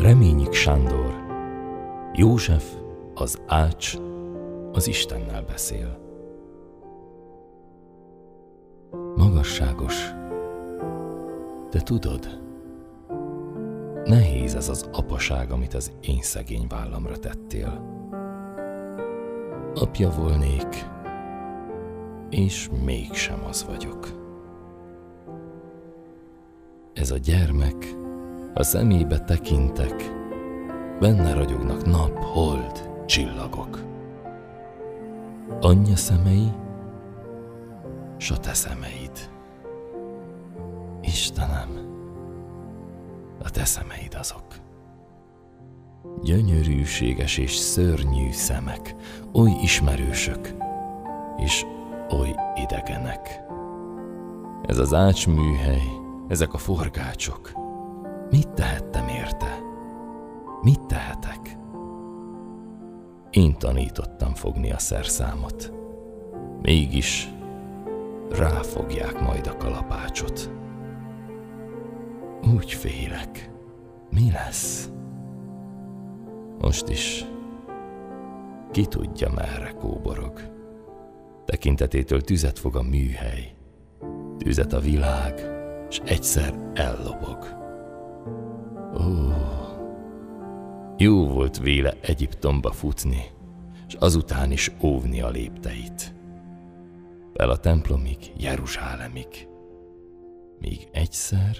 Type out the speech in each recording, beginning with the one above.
Reményik Sándor József, az ács, az Istennel beszél. Magasságos, te tudod, nehéz ez az apaság, amit az én szegény vállamra tettél. Apja volnék, és mégsem az vagyok. Ez a gyermek, a szemébe tekintek, benne ragyognak nap, hold, csillagok. Anyja szemei, s a te szemeid. Istenem, a te szemeid azok. Gyönyörűséges és szörnyű szemek, oly ismerősök, és oly idegenek. Ez az ácsműhely, ezek a forgácsok. Mit tehettem érte? Mit tehetek? Én tanítottam fogni a szerszámot. Mégis ráfogják majd a kalapácsot. Úgy félek. Mi lesz? Most is ki tudja merre kóborog. Tekintetétől tüzet fog a műhely, tüzet a világ, és egyszer ellobog. Ó, jó volt véle Egyiptomba futni, és azután is óvni a lépteit. Fel a templomig, Jeruzsálemig, míg egyszer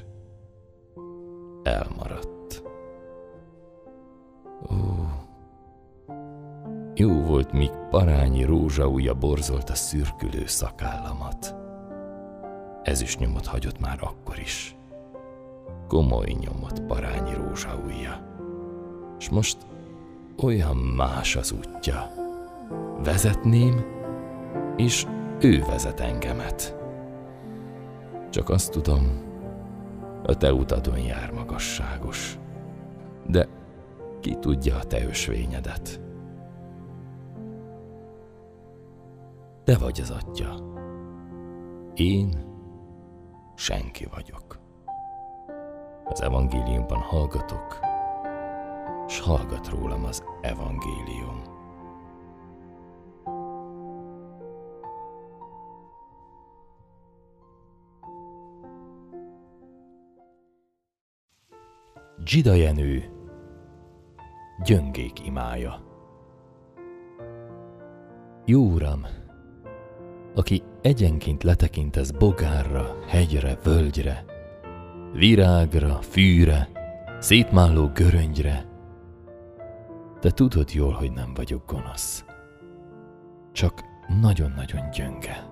elmaradt. Ó, jó volt, míg parányi rózsaúja borzolt a szürkülő szakállamat. Ez is nyomot hagyott már akkor is. Komoly nyomot parányi rózsaúja. És most olyan más az útja. Vezetném, és ő vezet engemet. Csak azt tudom, a te utadon jár magasságos, de ki tudja a te ösvényedet. Te vagy az atya. Én senki vagyok. Az evangéliumban hallgatok, s hallgat rólam az evangélium. Gida Jenő Gyöngék imája Jó uram, aki egyenként letekintesz bogárra, hegyre, völgyre, virágra, fűre, szétmálló göröngyre, te tudod jól, hogy nem vagyok gonosz. Csak nagyon-nagyon gyönge.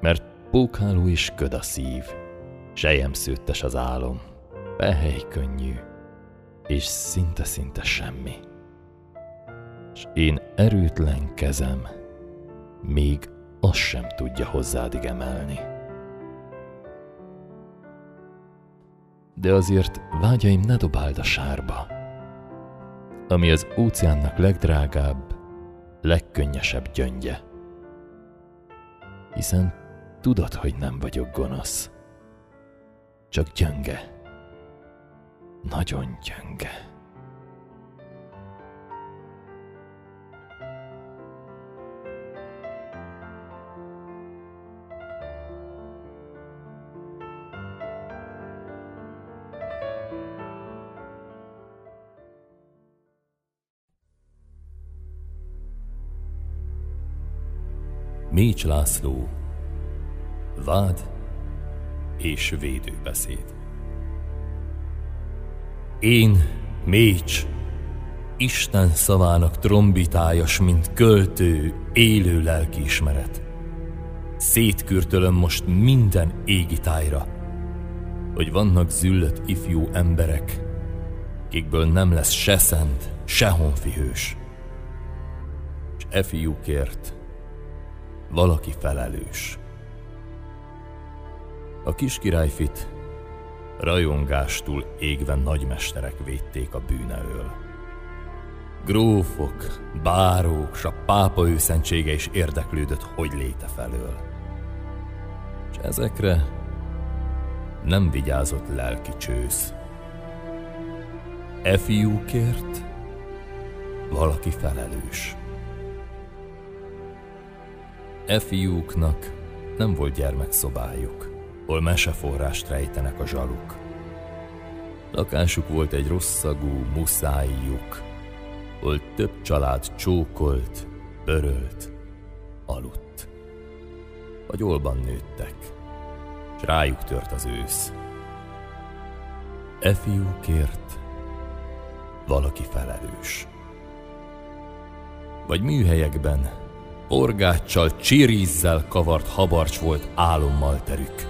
Mert pókáló is köd a szív, sejem szőttes az álom, behely könnyű, és szinte-szinte semmi. És én erőtlen kezem, még azt sem tudja hozzádig emelni. De azért vágyaim ne dobáld a sárba, ami az óceánnak legdrágább, legkönnyesebb gyöngye. Hiszen tudod, hogy nem vagyok gonosz. Csak gyönge. Nagyon gyönge. Mécs László Vád és védőbeszéd Én, Mécs, Isten szavának trombitájas, mint költő, élő lelkiismeret. Szétkürtölöm most minden égi tájra, hogy vannak züllött ifjú emberek, kikből nem lesz se szent, se honfihős. És e fiúkért valaki felelős. A kis királyfit rajongástól égve nagymesterek védték a bűn elől. Grófok, bárók, s a pápa őszentsége is érdeklődött, hogy léte felől. És ezekre nem vigyázott lelki csősz. E fiúkért valaki felelős. E fiúknak nem volt gyermekszobájuk, hol meseforrást rejtenek a zsaluk. Lakásuk volt egy rosszagú muszájjuk, hol több család csókolt, örölt, aludt. Vagy olban nőttek, s rájuk tört az ősz. E fiúkért valaki felelős. Vagy műhelyekben, orgáccsal, csirízzel kavart habarcs volt álommal terük.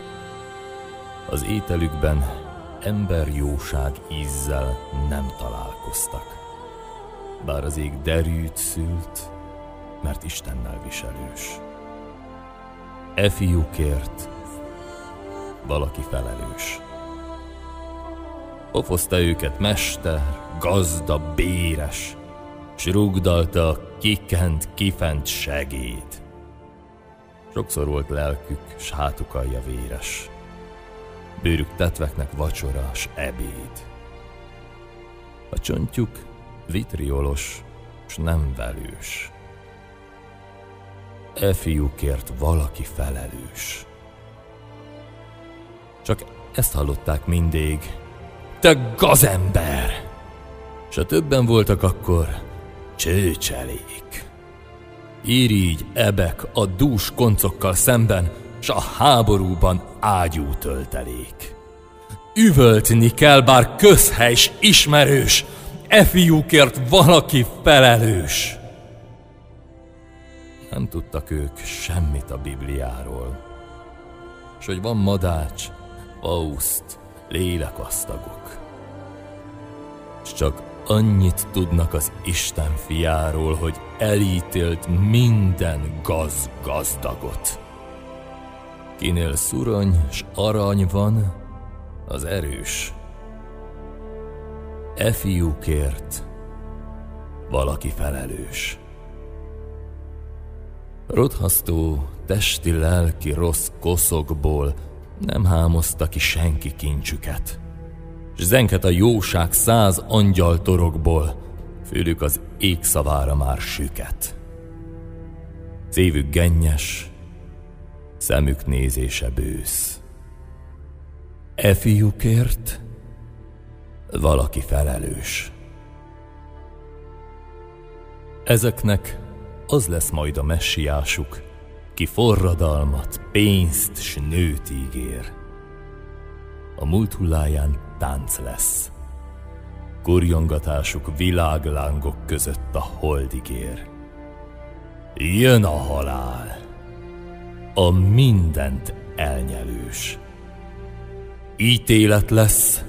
Az ételükben emberjóság ízzel nem találkoztak. Bár az ég derűt szült, mert Istennel viselős. E fiúkért valaki felelős. Pofozta őket mester, gazda, béres, s rugdalta a kikent, kifent segéd. Sokszor volt lelkük, s hátuk alja véres. Bőrük tetveknek vacsora, s ebéd. A csontjuk vitriolos, s nem velős. E fiúkért valaki felelős. Csak ezt hallották mindig. Te gazember! S a többen voltak akkor, csőcselék. Irigy ebek a dús koncokkal szemben, s a háborúban ágyú töltelék. Üvöltni kell, bár közhely s ismerős, e fiúkért valaki felelős. Nem tudtak ők semmit a Bibliáról, s hogy van madács, Faust, lélekasztagok. S csak annyit tudnak az Isten fiáról, hogy elítélt minden gaz gazdagot. Kinél szurony s arany van, az erős. E fiúkért valaki felelős. Rothasztó, testi-lelki rossz koszokból nem hámozta ki senki kincsüket. S zenket a jóság száz angyal torokból, főlük az égszavára már süket. Szívük gennyes, szemük nézése bősz. E fiúkért valaki felelős. Ezeknek az lesz majd a messiásuk, ki forradalmat, pénzt s nőt ígér. A múlt hulláján tánc lesz. Kurjongatásuk világlángok között a holdigér. Jön a halál, a mindent elnyelős. Ítélet lesz,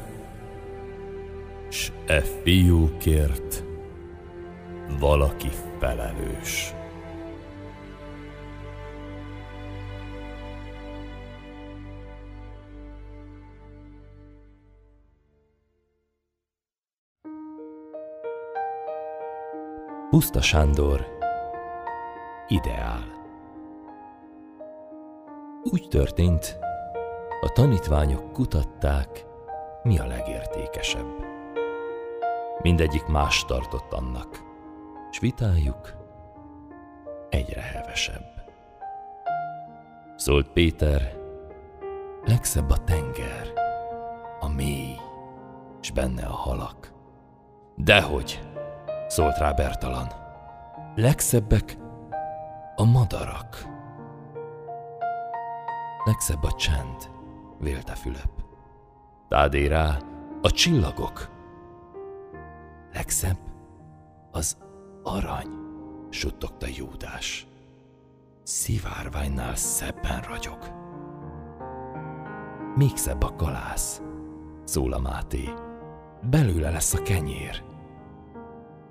s e fiúkért valaki felelős. Puszta Sándor Ideál Úgy történt, a tanítványok kutatták, mi a legértékesebb. Mindegyik más tartott annak, s vitájuk egyre hevesebb. Szólt Péter, legszebb a tenger, a mély, s benne a halak. Dehogy, szólt rá Bertalan. Legszebbek a madarak. Legszebb a csend, vélte Fülöp. Tádé rá a csillagok. Legszebb az arany, suttogta Júdás. Szivárványnál szebben ragyog. Még szebb a kalász, szól a Máté. Belőle lesz a kenyér.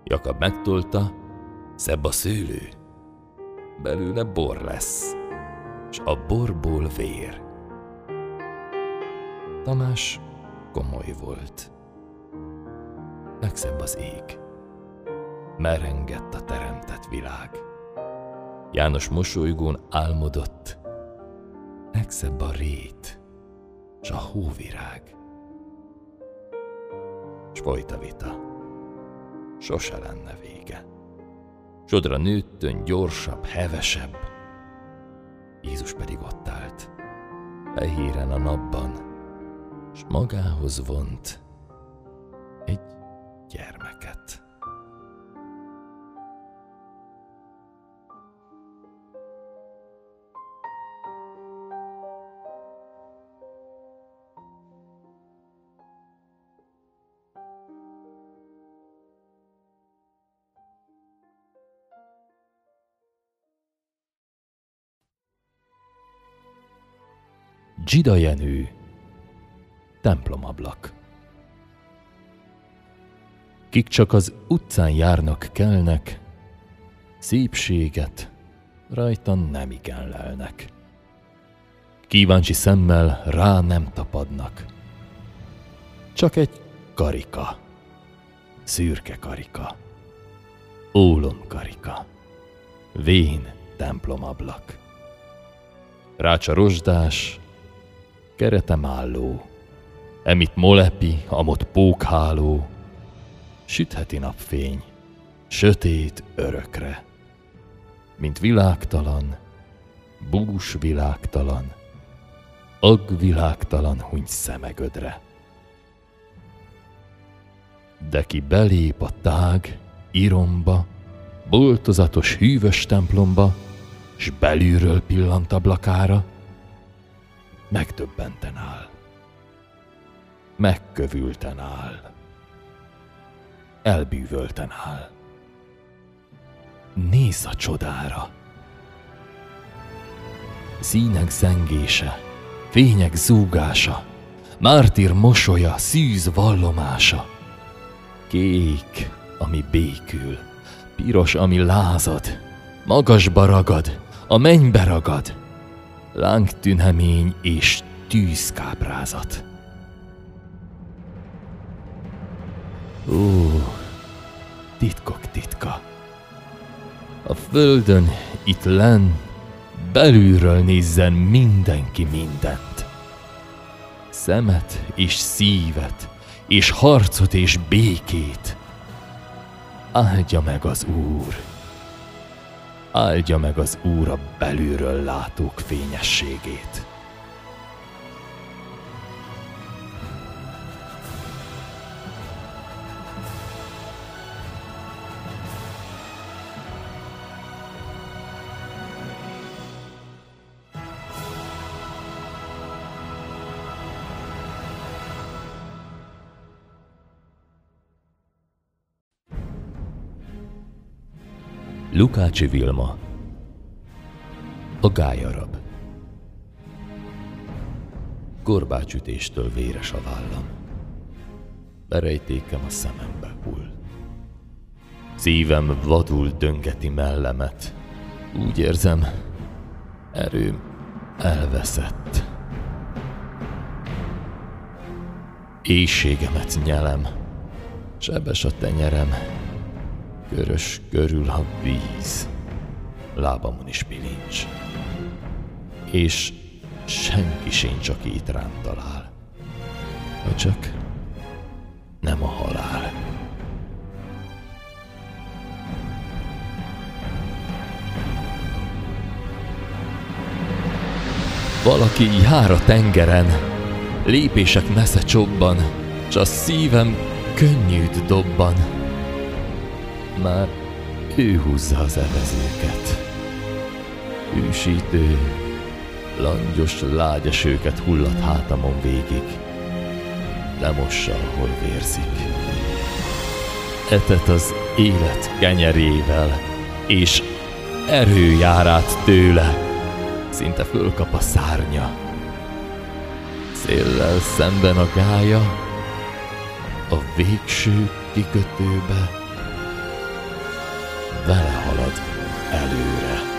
Jakab megtolta, szebb a szőlő. Belőle bor lesz, s a borból vér. Tamás komoly volt. Legszebb az ég. Merengett a teremtett világ. János mosolygón álmodott. Legszebb a rét, s a hóvirág. S folyt a vita. Sose lenne vége. Sodra nőttön gyorsabb, hevesebb. Jézus pedig ott állt, fehéren a napban, s magához vont egy gyermeket. Gida Jenő, templomablak. Kik csak az utcán járnak, kelnek, szépséget rajta nem igen lelnek. Kíváncsi szemmel rá nem tapadnak. Csak egy karika, szürke karika, ólom karika, vén templomablak. Rácsa rozsdás, keretem álló, emit molepi, amot pókháló, sütheti napfény, sötét örökre, mint világtalan, bús világtalan, ag világtalan huny szemegödre. De ki belép a tág, iromba, boltozatos hűvös templomba, s belülről pillant ablakára, megdöbbenten áll. Megkövülten áll. Elbűvölten áll. Néz a csodára. Színek zengése, fények zúgása, mártír mosolya, szűz vallomása. Kék, ami békül, piros, ami lázad, magasba ragad, a mennybe ragad, lángtünemény és tűzkáprázat. Ó, titkok titka. A földön, itt len, belülről nézzen mindenki mindent. Szemet és szívet, és harcot és békét. Áldja meg az Úr! Áldja meg az Úr a belülről látók fényességét. Lukácsi Vilma A gályarab Gorbácsütéstől véres a vállam. Berejtékem a szemembe hull. Szívem vadul döngeti mellemet. Úgy érzem, erőm elveszett. Éjségemet nyelem, sebes a tenyerem, Körös körül a víz, lábamon is bilincs. És senki sincs, aki itt rám talál. Ha csak nem a halál. Valaki jár a tengeren, lépések messze csobban, s a szívem könnyűt dobban már ő húzza az evezőket. Ősítő, langyos lágyesőket hullat hátamon végig, lemossa, ahol vérzik. Etet az élet kenyerével, és erő jár át tőle, szinte fölkap a szárnya. Széllel szemben a gája, a végső kikötőbe, vele halad előre.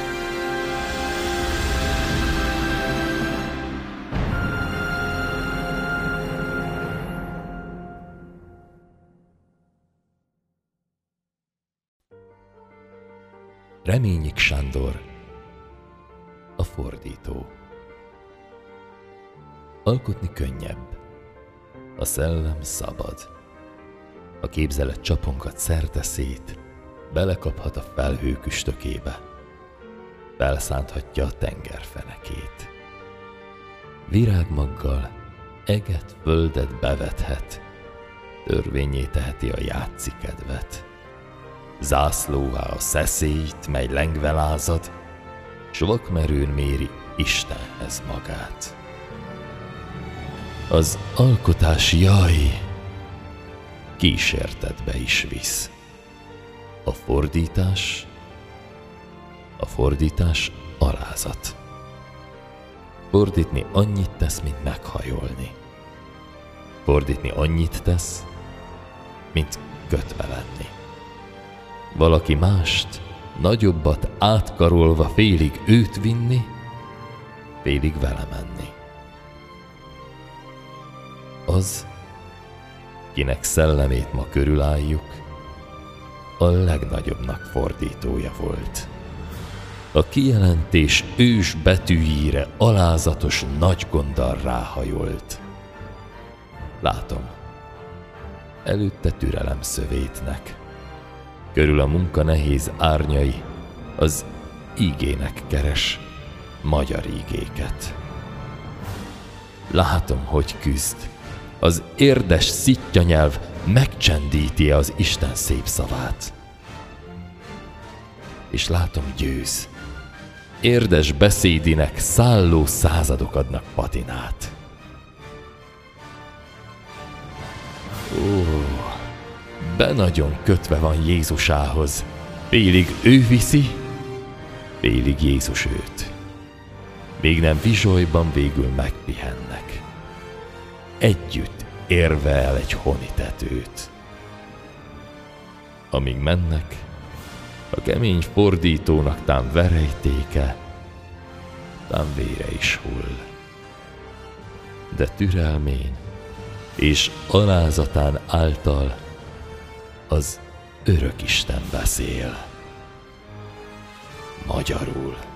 Reményik Sándor, a fordító. Alkotni könnyebb, a szellem szabad. A képzelet csaponkat szerte szét, belekaphat a felhők üstökébe, felszánthatja a tengerfenekét. Virágmaggal eget, földet bevethet, törvényé teheti a játszi kedvet. Zászlóvá a szeszélyt, mely lengve lázad, s vakmerőn méri Istenhez magát. Az alkotás jaj, kísértetbe is visz. A fordítás, a fordítás alázat. Fordítni annyit tesz, mint meghajolni. Fordítni annyit tesz, mint kötve lenni. Valaki mást, nagyobbat átkarolva félig őt vinni, félig vele menni. Az, kinek szellemét ma körülálljuk, a legnagyobbnak fordítója volt. A kijelentés ős betűjére alázatos nagy gonddal ráhajolt. Látom, előtte türelem szövétnek. Körül a munka nehéz árnyai, az ígének keres magyar ígéket. Látom, hogy küzd. Az érdes szitja nyelv megcsendíti az Isten szép szavát. És látom győz. Érdes beszédinek szálló századok adnak patinát. Ó, be nagyon kötve van Jézusához. Félig ő viszi, félig Jézus őt. Még nem vizsolyban végül megpihennek. Együtt érve el egy honitetőt. Amíg mennek, a kemény fordítónak tám verejtéke, tám vére is hull. De türelmén és alázatán által az örök Isten beszél. Magyarul.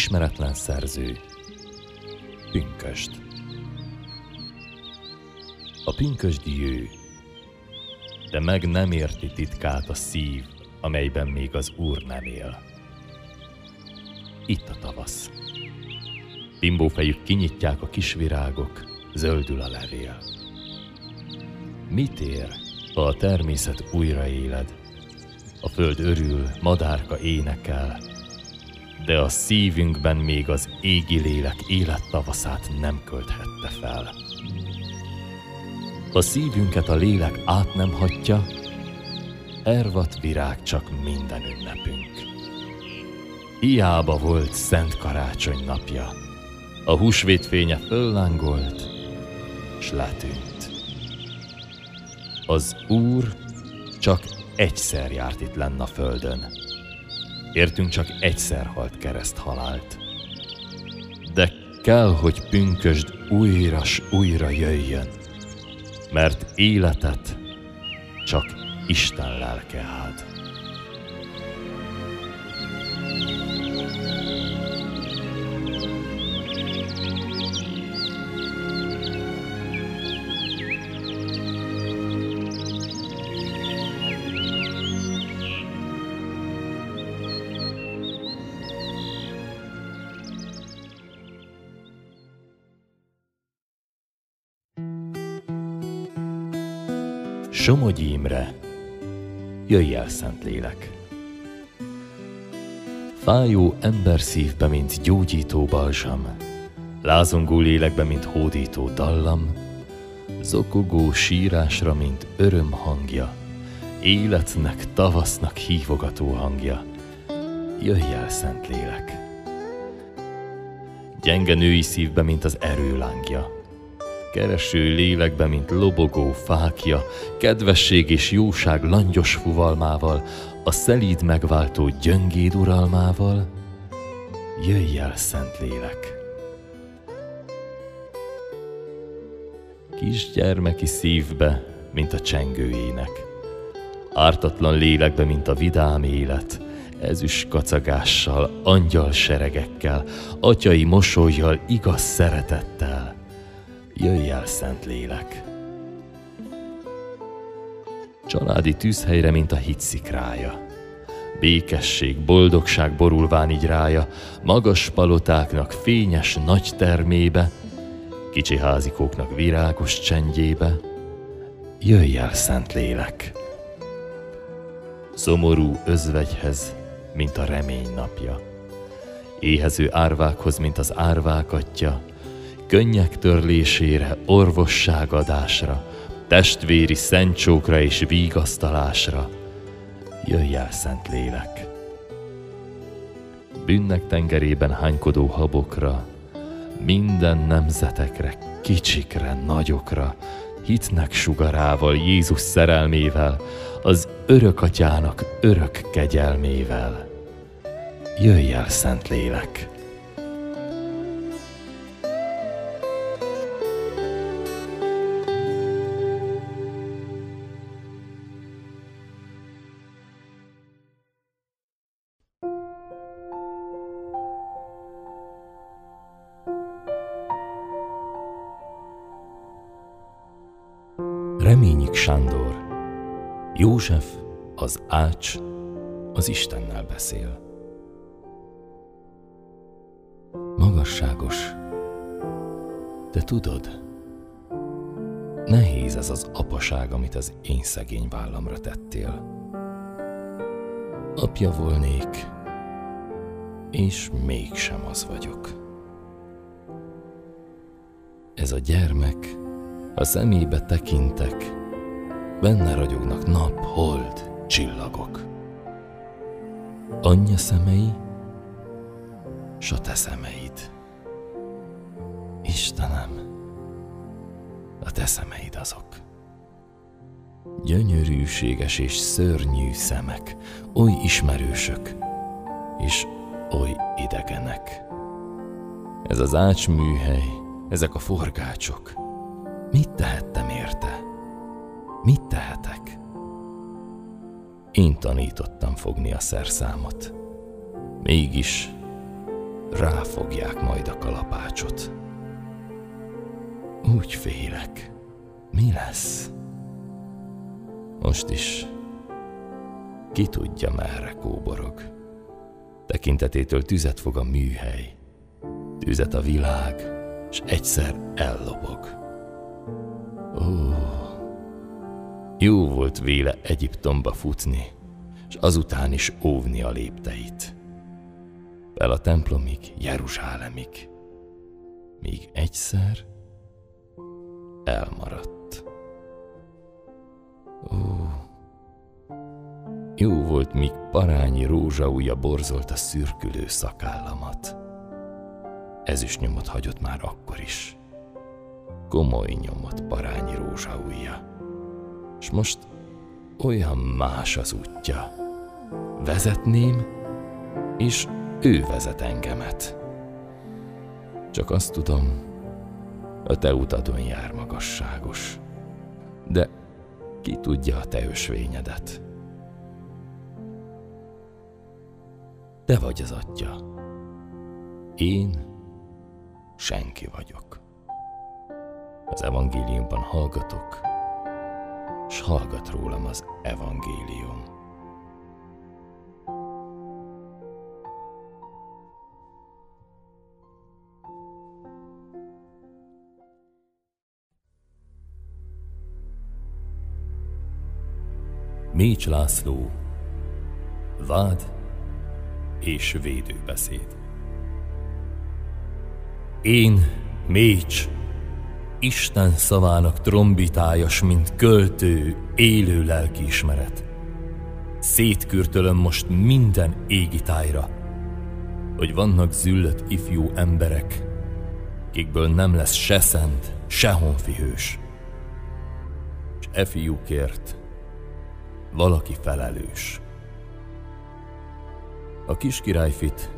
Ismeretlen szerző Pünköst A pünkösdi ő, de meg nem érti titkát a szív, amelyben még az Úr nem él. Itt a tavasz. Bimbófejük kinyitják a kis virágok, zöldül a levél. Mit ér, ha a természet újra éled? A föld örül, madárka énekel, de a szívünkben még az égi lélek élettavaszát nem költhette fel. A szívünket a lélek át nem hagyja, ervat virág csak minden ünnepünk. Hiába volt Szent Karácsony napja, a húsvét fénye föllángolt, s letűnt. Az Úr csak egyszer járt itt lenn a földön, Értünk csak egyszer halt kereszt halált. De kell, hogy pünkösd újra s újra jöjjön, mert életet csak Isten lelke áld. Somogyi Imre, jöjj el, Szentlélek! Fájó ember szívbe, mint gyógyító balsam, lázongó lélekbe, mint hódító dallam, zokogó sírásra, mint öröm hangja, életnek, tavasznak hívogató hangja. Jöjj el, Szentlélek! Gyenge női szívbe, mint az erő lángja, kereső lélekbe, mint lobogó fákja, kedvesség és jóság langyos fuvalmával, a szelíd megváltó gyöngéd uralmával, jöjj el, szent lélek! Kis gyermeki szívbe, mint a csengő ének, ártatlan lélekbe, mint a vidám élet, ezüst kacagással, angyal seregekkel, atyai mosolyjal, igaz szeretettel. Jöjj el, szent lélek! Családi tűzhelyre, mint a hitszikrája. Békesség, boldogság borulván így rája, magas palotáknak fényes nagy termébe, kicsi házikóknak virágos csendjébe. Jöjj el, szent lélek! Szomorú özvegyhez, mint a remény napja. Éhező árvákhoz, mint az árvák atya, könnyek törlésére, orvosságadásra, testvéri szentcsókra és vígasztalásra. Jöjj el, Szent Lélek! Bűnnek tengerében hánykodó habokra, minden nemzetekre, kicsikre, nagyokra, hitnek sugarával, Jézus szerelmével, az örök atyának örök kegyelmével. Jöjj el, Szent Lélek! Reményik Sándor József, az ács, az Istennel beszél. Magasságos, te tudod, nehéz ez az apaság, amit az én szegény vállamra tettél. Apja volnék, és mégsem az vagyok. Ez a gyermek, a szemébe tekintek, benne ragyognak nap, hold, csillagok. Anyja szemei, s a te szemeid. Istenem, a te szemeid azok. Gyönyörűséges és szörnyű szemek, oly ismerősök, és oly idegenek. Ez az ácsműhely, ezek a forgácsok. Mit tehettem érte? Mit tehetek? Én tanítottam fogni a szerszámot. Mégis ráfogják majd a kalapácsot. Úgy félek. Mi lesz? Most is ki tudja merre kóborog. Tekintetétől tüzet fog a műhely, tüzet a világ, és egyszer ellobog. Ó, jó volt véle Egyiptomba futni, és azután is óvni a lépteit. Fel a templomig, Jeruzsálemig, míg egyszer elmaradt. Ó, jó volt, míg parányi rózsaúja borzolt a szürkülő szakállamat. Ez is nyomot hagyott már akkor is. Komoly nyomot parányi rózsaúja és most olyan más az útja. Vezetném, és ő vezet engemet. Csak azt tudom, a te utadon jár magasságos, de ki tudja a te ösvényedet. Te vagy az atya. Én senki vagyok. Az evangéliumban hallgatok, s hallgat rólam az evangélium. Mécs László Vád és védőbeszéd Én, Mécs, Isten szavának trombitájas, mint költő, élő lelkiismeret. Szétkürtölöm most minden égi tájra, hogy vannak züllött ifjú emberek, kikből nem lesz se szent, se honfihős. És e fiúkért valaki felelős. A kis királyfit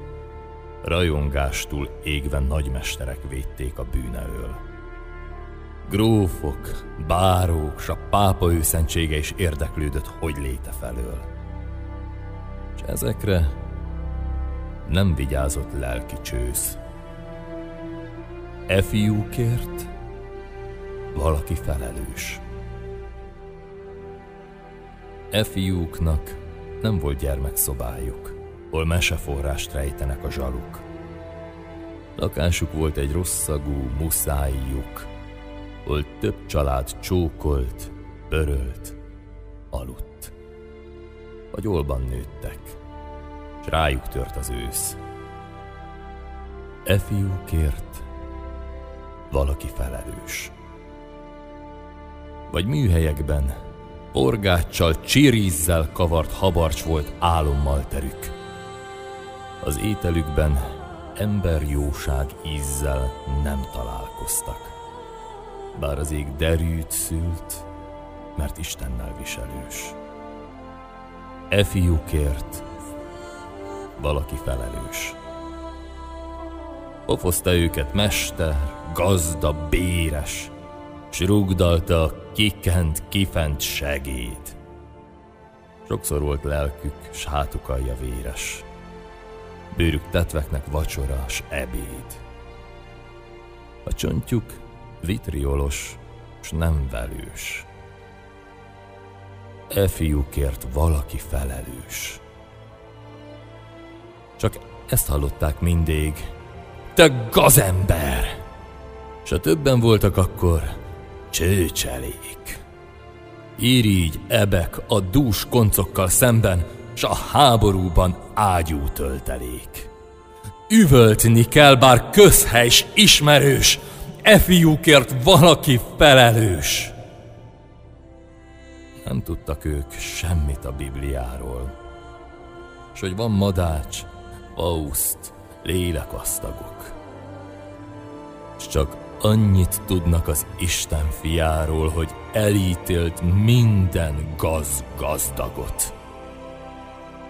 rajongástól égve nagymesterek védték a bűn elől. Grófok, bárók, s a pápa őszentsége is érdeklődött, hogy léte felől. És ezekre nem vigyázott lelki csősz. E fiúkért valaki felelős. E fiúknak nem volt gyermekszobájuk, hol meseforrást rejtenek a zsaluk. Lakásuk volt egy rosszagú muszájjuk, hol több család csókolt, örölt, aludt. Vagy olban nőttek, s rájuk tört az ősz. E fiúkért valaki felelős. Vagy műhelyekben, orgáccsal, csirízzel kavart habarcs volt álommal terük. Az ételükben emberjóság ízzel nem találkoztak. Bár az ég derűt szült, mert Istennel viselős. E fiúkért valaki felelős. Pofozta őket mester, gazda, béres, s rugdalta a kikent, kifent segéd. Sokszor volt lelkük, s hátuk alja véres. Bőrük tetveknek vacsora, s ebéd. A csontjuk vitriolos, s nem velős. E fiúkért valaki felelős. Csak ezt hallották mindig. Te gazember! S a többen voltak akkor, csőcselék. Irigy ebek a dús koncokkal szemben, s a háborúban ágyú töltelék. Üvöltni kell, bár közhely s ismerős, e fiúkért valaki felelős. Nem tudtak ők semmit a Bibliáról, s hogy van madács, Faust, lélekasztagok. S csak annyit tudnak az Isten fiáról, hogy elítélt minden gaz-gazdagot.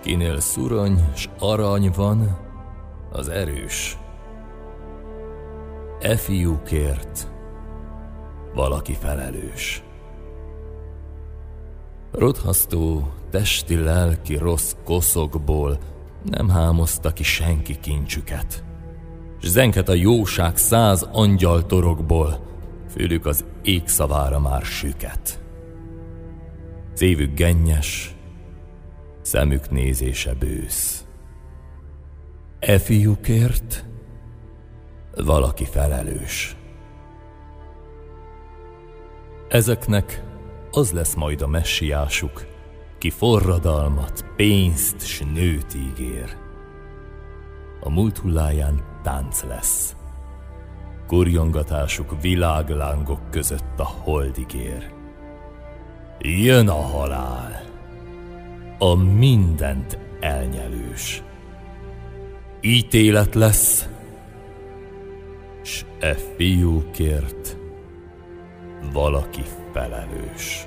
Kinél szurony s arany van, az erős. E fiúkért valaki felelős. Rothasztó, testi-lelki rossz koszokból nem hámozta ki senki kincsüket. S zenket a jóság száz angyal torokból, fülük az ég szavára már süket. Szívük gennyes, szemük nézése bősz. E fiúkért valaki felelős. Ezeknek az lesz majd a messiásuk, ki forradalmat, pénzt s nőt ígér. A múlt hulláján tánc lesz. Kurjongatásuk világlángok között a holdigér. Jön a halál, a mindent elnyelős. Ítélet lesz, e fiúkért valaki felelős.